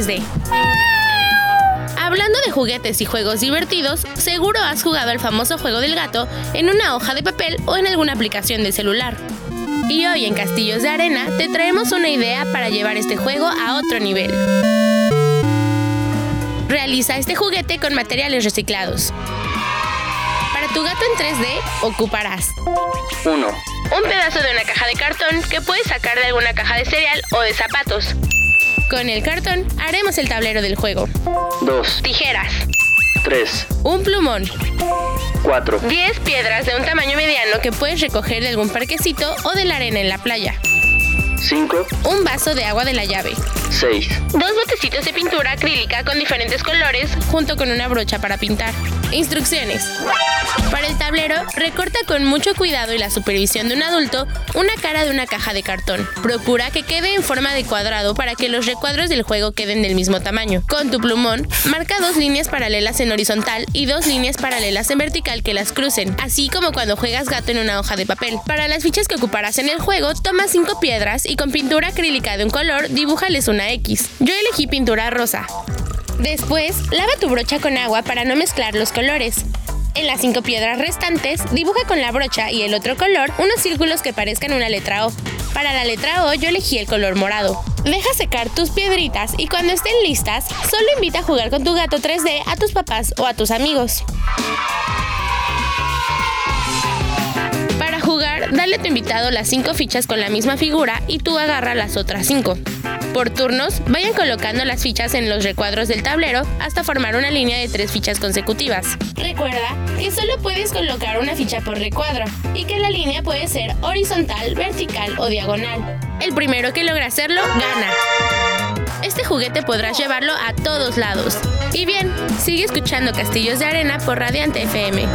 3D. Hablando de juguetes y juegos divertidos, seguro has jugado al famoso juego del gato en una hoja de papel o en alguna aplicación de celular. Y hoy en Castillos de Arena te traemos una idea para llevar este juego a otro nivel. Realiza este juguete con materiales reciclados. Para tu gato en 3D ocuparás 1, un pedazo de una caja de cartón que puedes sacar de alguna caja de cereal o de zapatos. Con el cartón haremos el tablero del juego. 2, Tijeras, 3, un plumón, 4, 10 piedras de un tamaño mediano que puedes recoger de algún parquecito o de la arena en la playa. 5, Un vaso de agua de la llave. 6, Dos botecitos de pintura acrílica con diferentes colores junto con una brocha para pintar. Instrucciones. Para el tablero, recorta con mucho cuidado y la supervisión de un adulto una cara de una caja de cartón. Procura que quede en forma de cuadrado para que los recuadros del juego queden del mismo tamaño. Con tu plumón, marca dos líneas paralelas en horizontal y dos líneas paralelas en vertical que las crucen, así como cuando juegas gato en una hoja de papel. Para las fichas que ocuparás en el juego, toma cinco piedras y con pintura acrílica de un color, dibújales una X. Yo elegí pintura rosa. Después, lava tu brocha con agua para no mezclar los colores. En las cinco piedras restantes, dibuja con la brocha y el otro color unos círculos que parezcan una letra O. Para la letra O yo elegí el color morado. Deja secar tus piedritas y cuando estén listas, solo invita a jugar con tu gato 3D a tus papás o a tus amigos. Dale a tu invitado las cinco fichas con la misma figura y tú agarra las otras cinco. Por turnos, vayan colocando las fichas en los recuadros del tablero hasta formar una línea de tres fichas consecutivas. Recuerda que solo puedes colocar una ficha por recuadro y que la línea puede ser horizontal, vertical o diagonal. El primero que logra hacerlo gana. Este juguete podrás llevarlo a todos lados. Y bien, sigue escuchando Castillos de Arena por Radiante FM.